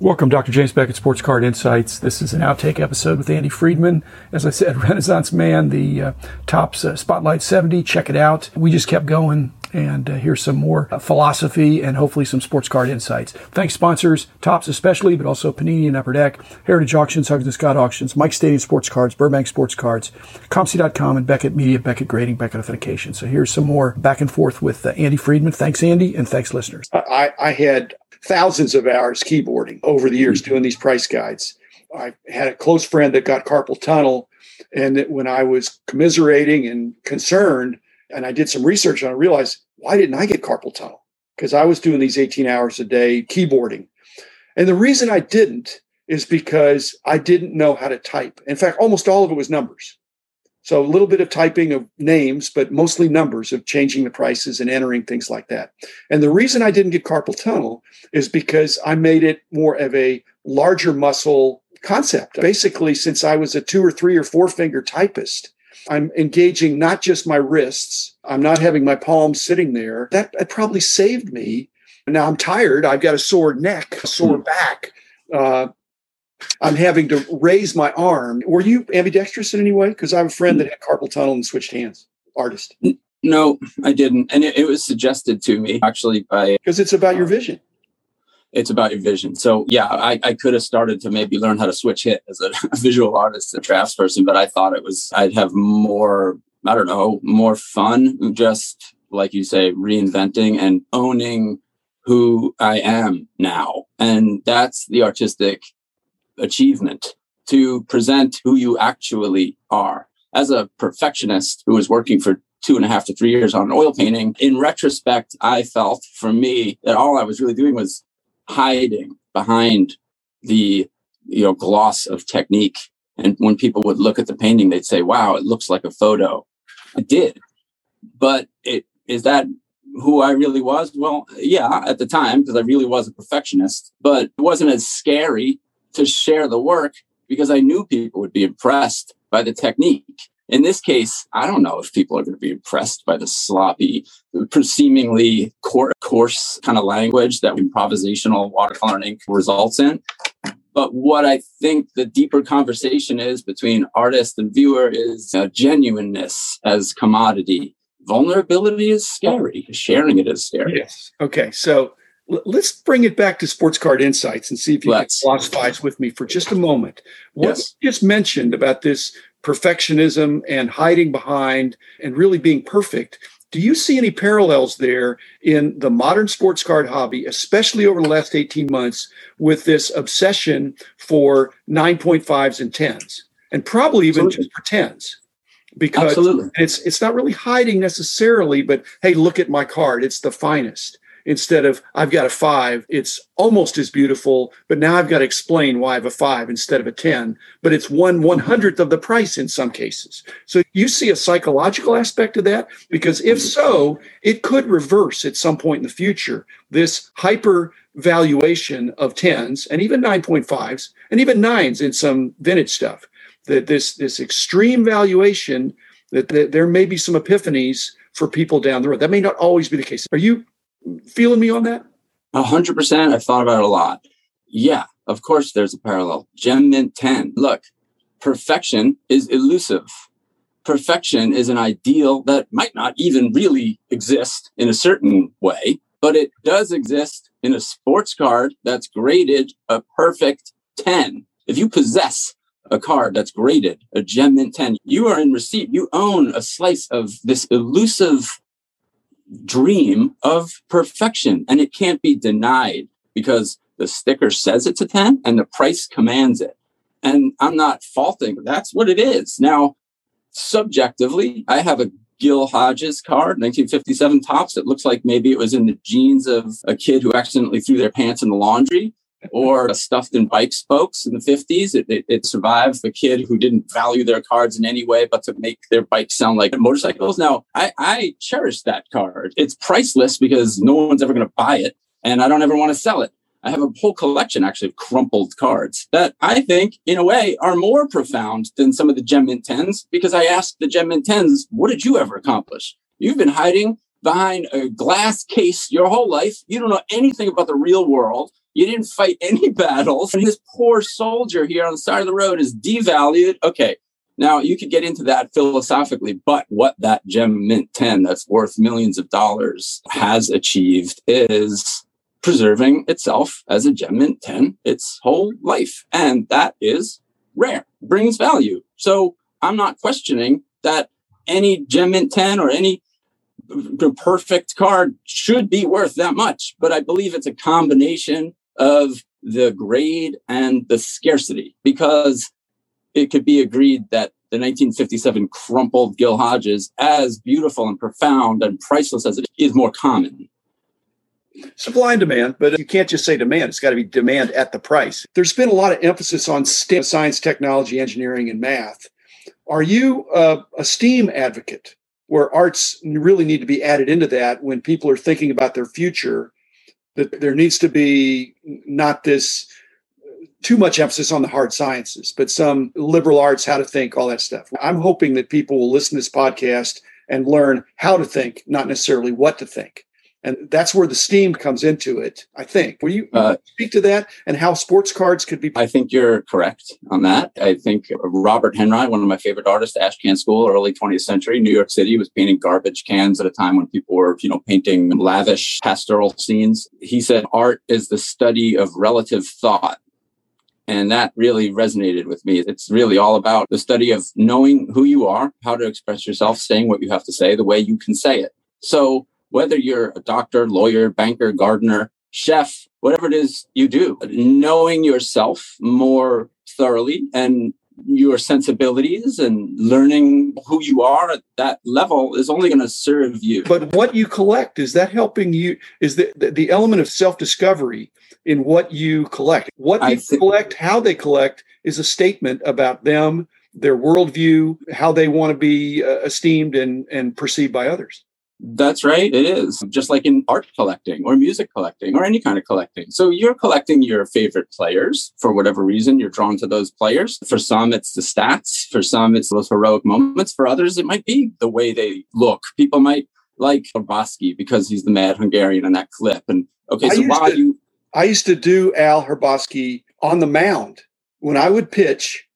Welcome, Dr. James Beckett, Sports Card Insights. This is an outtake episode with Andy Friedman. As I said, Renaissance Man, the uh, Topps uh, Spotlight 70. Check it out. We just kept going, and uh, here's some more uh, philosophy and hopefully some sports card insights. Thanks, sponsors, Topps especially, but also Panini and Upper Deck, Heritage Auctions, Huggins Scott Auctions, Mike Stadium Sports Cards, Burbank Sports Cards, COMC.com, and Beckett Media, Beckett Grading, Beckett Authentication. So here's some more back and forth with uh, Andy Friedman. Thanks, Andy, and thanks, listeners. I, I had thousands of hours keyboarding over the years mm-hmm. doing these price guides. I had a close friend that got carpal tunnel, and that when I was commiserating and concerned, and I did some research and I realized why didn't I get carpal tunnel? Because I was doing these 18 hours a day keyboarding, and the reason I didn't is because I didn't know how to type. In fact, almost all of it was numbers. So a little bit of typing of names, but mostly numbers of changing the prices and entering things like that. And the reason I didn't get carpal tunnel is because I made it more of a larger muscle concept. Basically, since I was a two or three or four finger typist, I'm engaging not just my wrists. I'm not having my palms sitting there. That, that probably saved me. Now I'm tired. I've got a sore neck, a sore back. Uh, I'm having to raise my arm. Were you ambidextrous in any way? Because I have a friend that had carpal tunnel and switched hands. Artist. No, I didn't, and it, it was suggested to me actually by because it's about your vision. It's about your vision. So yeah, I, I could have started to maybe learn how to switch hit as a, a visual artist and draftsperson, but I thought it was I'd have more. I don't know, more fun, just like you say, reinventing and owning who I am now. And that's the artistic achievement to present who you actually are. As a perfectionist who was working for two and a half to three years on oil painting, in retrospect, I felt for me that all I was really doing was hiding behind the you know gloss of technique. And when people would look at the painting, they'd say, "Wow, it looks like a photo." I did, but it is that who I really was? Well, yeah, at the time, because I really was a perfectionist, but it wasn't as scary to share the work because I knew people would be impressed by the technique. In this case, I don't know if people are going to be impressed by the sloppy, seemingly coarse kind of language that improvisational watercolor and ink results in. But what I think the deeper conversation is between artist and viewer is uh, genuineness as commodity. Vulnerability is scary. Sharing it is scary. Yes. Okay. So let's bring it back to sports card insights and see if you let's. can philosophize with me for just a moment. What yes. you just mentioned about this perfectionism and hiding behind and really being perfect. Do you see any parallels there in the modern sports card hobby, especially over the last 18 months, with this obsession for 9.5s and 10s, and probably even Absolutely. just for 10s? Because Absolutely. it's it's not really hiding necessarily, but hey, look at my card; it's the finest instead of I've got a five, it's almost as beautiful, but now I've got to explain why I have a five instead of a 10, but it's one one hundredth of the price in some cases. So you see a psychological aspect of that? Because if so, it could reverse at some point in the future this hyper valuation of 10s and even 9.5s and even nines in some vintage stuff. That this this extreme valuation that, that there may be some epiphanies for people down the road. That may not always be the case. Are you feeling me on that? A hundred percent. I've thought about it a lot. Yeah, of course there's a parallel. Gem Mint 10. Look, perfection is elusive. Perfection is an ideal that might not even really exist in a certain way, but it does exist in a sports card that's graded a perfect 10. If you possess a card that's graded a gem mint 10 you are in receipt you own a slice of this elusive dream of perfection and it can't be denied because the sticker says it's a 10 and the price commands it. And I'm not faulting. That's what it is. Now, subjectively, I have a Gil Hodges card, 1957 Topps. It looks like maybe it was in the jeans of a kid who accidentally threw their pants in the laundry or stuffed in bike spokes in the 50s. It, it, it, survived a kid who didn't value their cards in any way but to make their bike sound like motorcycles. Now, I, I cherish that card. It's priceless because no one's ever going to buy it, and I don't ever want to sell it. I have a whole collection actually of crumpled cards that I think, in a way, are more profound than some of the Gem Mint 10s because I asked the Gem Mint 10s, what did you ever accomplish? You've been hiding behind a glass case your whole life. You don't know anything about the real world You didn't fight any battles. And this poor soldier here on the side of the road is devalued. Okay. Now you could get into that philosophically, but what that gem mint 10 that's worth millions of dollars has achieved is preserving itself as a gem mint 10 its whole life. And that is rare, brings value. So I'm not questioning that any gem mint 10 or any perfect card should be worth that much. But I believe it's a combination of the grade and the scarcity because it could be agreed that the 1957 crumpled Gil Hodges, as beautiful and profound and priceless as it is, more common. Supply and demand, but you can't just say demand. It's got to be demand at the price. There's been a lot of emphasis on STEM, science, technology, engineering, and math. Are you uh, a STEAM advocate where arts really need to be added into that when people are thinking about their future? That there needs to be not this too much emphasis on the hard sciences, but some liberal arts, how to think, all that stuff. I'm hoping that people will listen to this podcast and learn how to think, not necessarily what to think. And that's where the steam comes into it, I think. Will you uh, speak to that and how sports cards could be? I think you're correct on that. I think Robert Henri, one of my favorite artists, Ashcan School, early 20th century, New York City, was painting garbage cans at a time when people were, you know, painting lavish pastoral scenes. He said, art is the study of relative thought. And that really resonated with me. It's really all about the study of knowing who you are, how to express yourself, saying what you have to say, the way you can say it. So whether you're a doctor, lawyer, banker, gardener, chef, whatever it is you do, knowing yourself more thoroughly and your sensibilities and learning who you are at that level is only going to serve you. But what you collect is that helping you? Is the the, the element of self discovery in what you collect? What they th- collect, how they collect, is a statement about them, their worldview, how they want to be uh, esteemed and and perceived by others. That's right. It is just like in art collecting or music collecting or any kind of collecting. So you're collecting your favorite players for whatever reason. You're drawn to those players. For some, it's the stats. For some, it's those heroic moments. For others, it might be the way they look. People might like Hrabosky because he's the mad Hungarian in that clip. And okay, so why you? I used to do Al Hrabosky on the mound when I would pitch.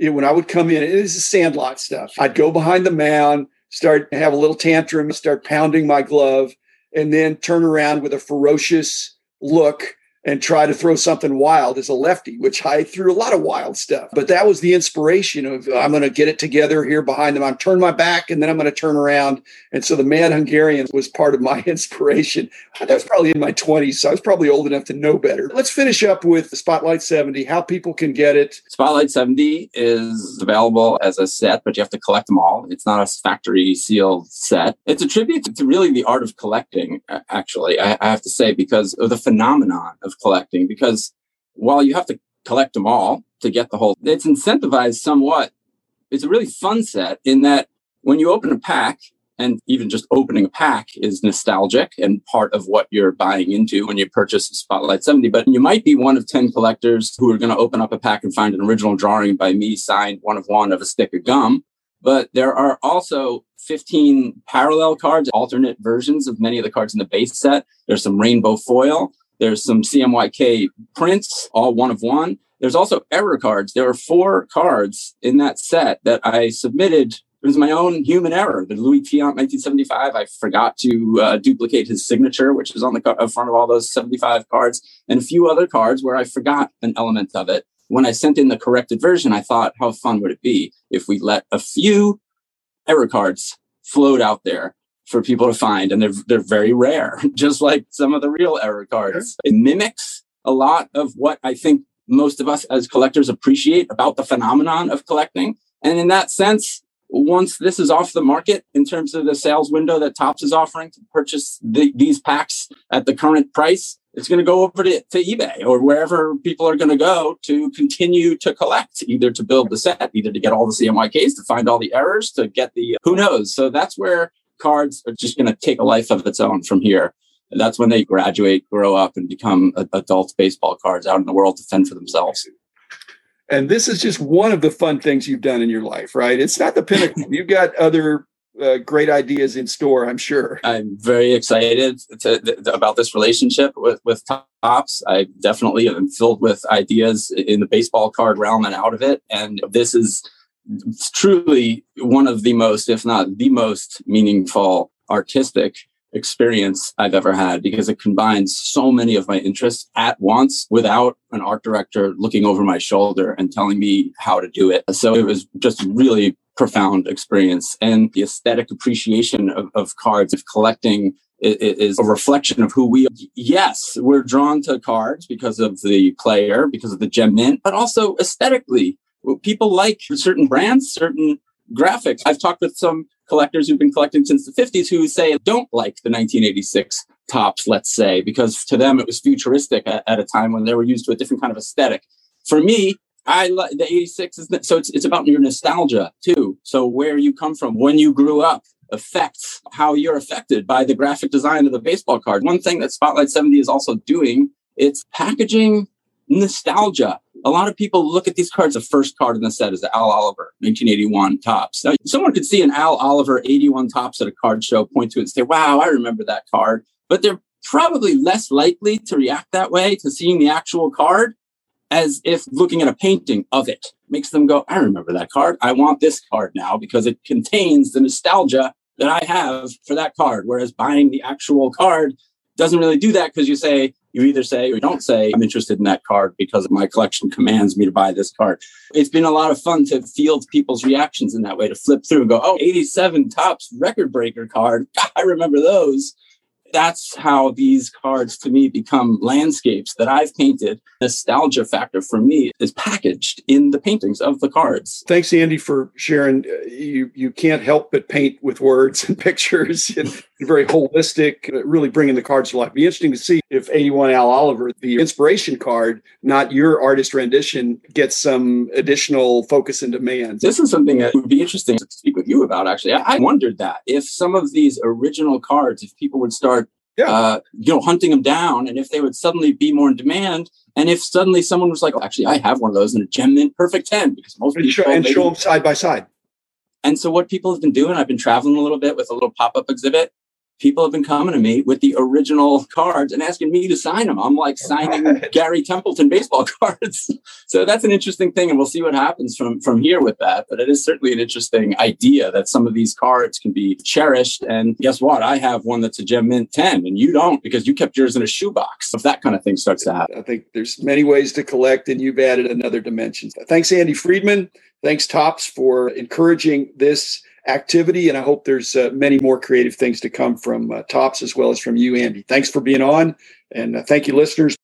When I would come in, it is a sandlot stuff. I'd go behind the mound start have a little tantrum, start pounding my glove, and then turn around with a ferocious look and try to throw something wild as a lefty, which I threw a lot of wild stuff. But that was the inspiration of I'm going to get it together here behind them. I'm turn my back and then I'm going to turn around. And so the Mad Hungarian was part of my inspiration. That was probably in my 20s, so I was probably old enough to know better. Let's finish up with Spotlight 70, how people can get it. Spotlight 70 is available as a set, but you have to collect them all. It's not a factory sealed set. It's a tribute to really the art of collecting, actually, I have to say, because of the phenomenon of collecting because while you have to collect them all to get the whole, it's incentivized somewhat. It's a really fun set in that when you open a pack, and even just opening a pack is nostalgic and part of what you're buying into when you purchase Spotlight 70. But you might be one of 10 collectors who are going to open up a pack and find an original drawing by me signed one of one of a stick of gum. But there are also 15 parallel cards, alternate versions of many of the cards in the base set. There's some rainbow foil. There's some CMYK prints, all one of one. There's also error cards. There are four cards in that set that I submitted. It was my own human error. The Luis Tiant 1975. I forgot to uh, duplicate his signature, which is on the co- front of all those 75 cards, and a few other cards where I forgot an element of it. When I sent in the corrected version, I thought, how fun would it be if we let a few error cards float out there for people to find, and they're they're very rare, just like some of the real error cards. It mimics a lot of what I think most of us as collectors appreciate about the phenomenon of collecting. And in that sense, once this is off the market in terms of the sales window that Topps is offering to purchase the, these packs at the current price, it's going to go over to, to eBay or wherever people are going to go to continue to collect, either to build the set, either to get all the CMYKs, to find all the errors, to get the who knows. So that's where cards are just going to take a life of its own from here. And that's when they graduate, grow up, and become adult baseball cards out in the world to fend for themselves. And this is just one of the fun things you've done in your life, right? It's not the pinnacle. You've got other uh, great ideas in store, I'm sure. I'm very excited to, to, about this relationship with, with Topps. I definitely am filled with ideas in the baseball card realm and out of it. And this is truly one of the most, if not the most meaningful artistic experience I've ever had because it combines so many of my interests at once without an art director looking over my shoulder and telling me how to do it. So it was just really profound experience and the aesthetic appreciation of, of cards of collecting is a reflection of who we are. Yes, we're drawn to cards because of the player, because of the gem mint, but also aesthetically. People like certain brands, certain graphics. I've talked with some collectors who've been collecting since the 50s who say don't like the 1986 Topps, let's say, because to them it was futuristic at, at a time when they were used to a different kind of aesthetic. For me, I like the 86 is so it's it's about your nostalgia too. So where you come from when you grew up affects how you're affected by the graphic design of the baseball card. One thing that Spotlight 70 is also doing, it's packaging nostalgia. A lot of people look at these cards. The first card in the set is the Al Oliver 1981 Topps. Now, someone could see an Al Oliver 81 Topps at a card show, point to it and say, wow, I remember that card. But they're probably less likely to react that way to seeing the actual card as if looking at a painting of it makes them go, I remember that card. I want this card now because it contains the nostalgia that I have for that card. Whereas buying the actual card doesn't really do that because you say, you either say or don't say, I'm interested in that card because my collection commands me to buy this card. It's been a lot of fun to field people's reactions in that way, to flip through and go, oh, 87 Topps record breaker card. I remember those that's how these cards to me become landscapes that I've painted. Nostalgia factor for me is packaged in the paintings of the cards. Thanks, Andy, for sharing. Uh, you you can't help but paint with words and pictures and very holistic, really bringing the cards to life. Be interesting to see if 81 Al Oliver, the inspiration card, not your artist rendition, gets some additional focus and demand. This is something that would be interesting to speak with you about. Actually, I, I wondered that if some of these original cards, if people would start yeah. Uh, you know, hunting them down, and if they would suddenly be more in demand, and if suddenly someone was like, oh, "Actually, I have one of those in a gem mint perfect ten, because most and people show, and show them side by side. And so, what people have been doing, I've been traveling a little bit with a little pop up exhibit, people have been coming to me with the original cards and asking me to sign them. I'm like signing. Gary Templeton baseball cards. so that's an interesting thing, and we'll see what happens from from here with that. But it is certainly an interesting idea that some of these cards can be cherished. And guess what? I have one that's a gem mint 10, and you don't because you kept yours in a shoebox. If that kind of thing starts to happen, I think there's many ways to collect, and you've added another dimension. Thanks, Andy Friedman. Thanks, Topps, for encouraging this activity. And I hope there's uh, many more creative things to come from uh, Topps as well as from you, Andy. Thanks for being on. And uh, thank you, listeners.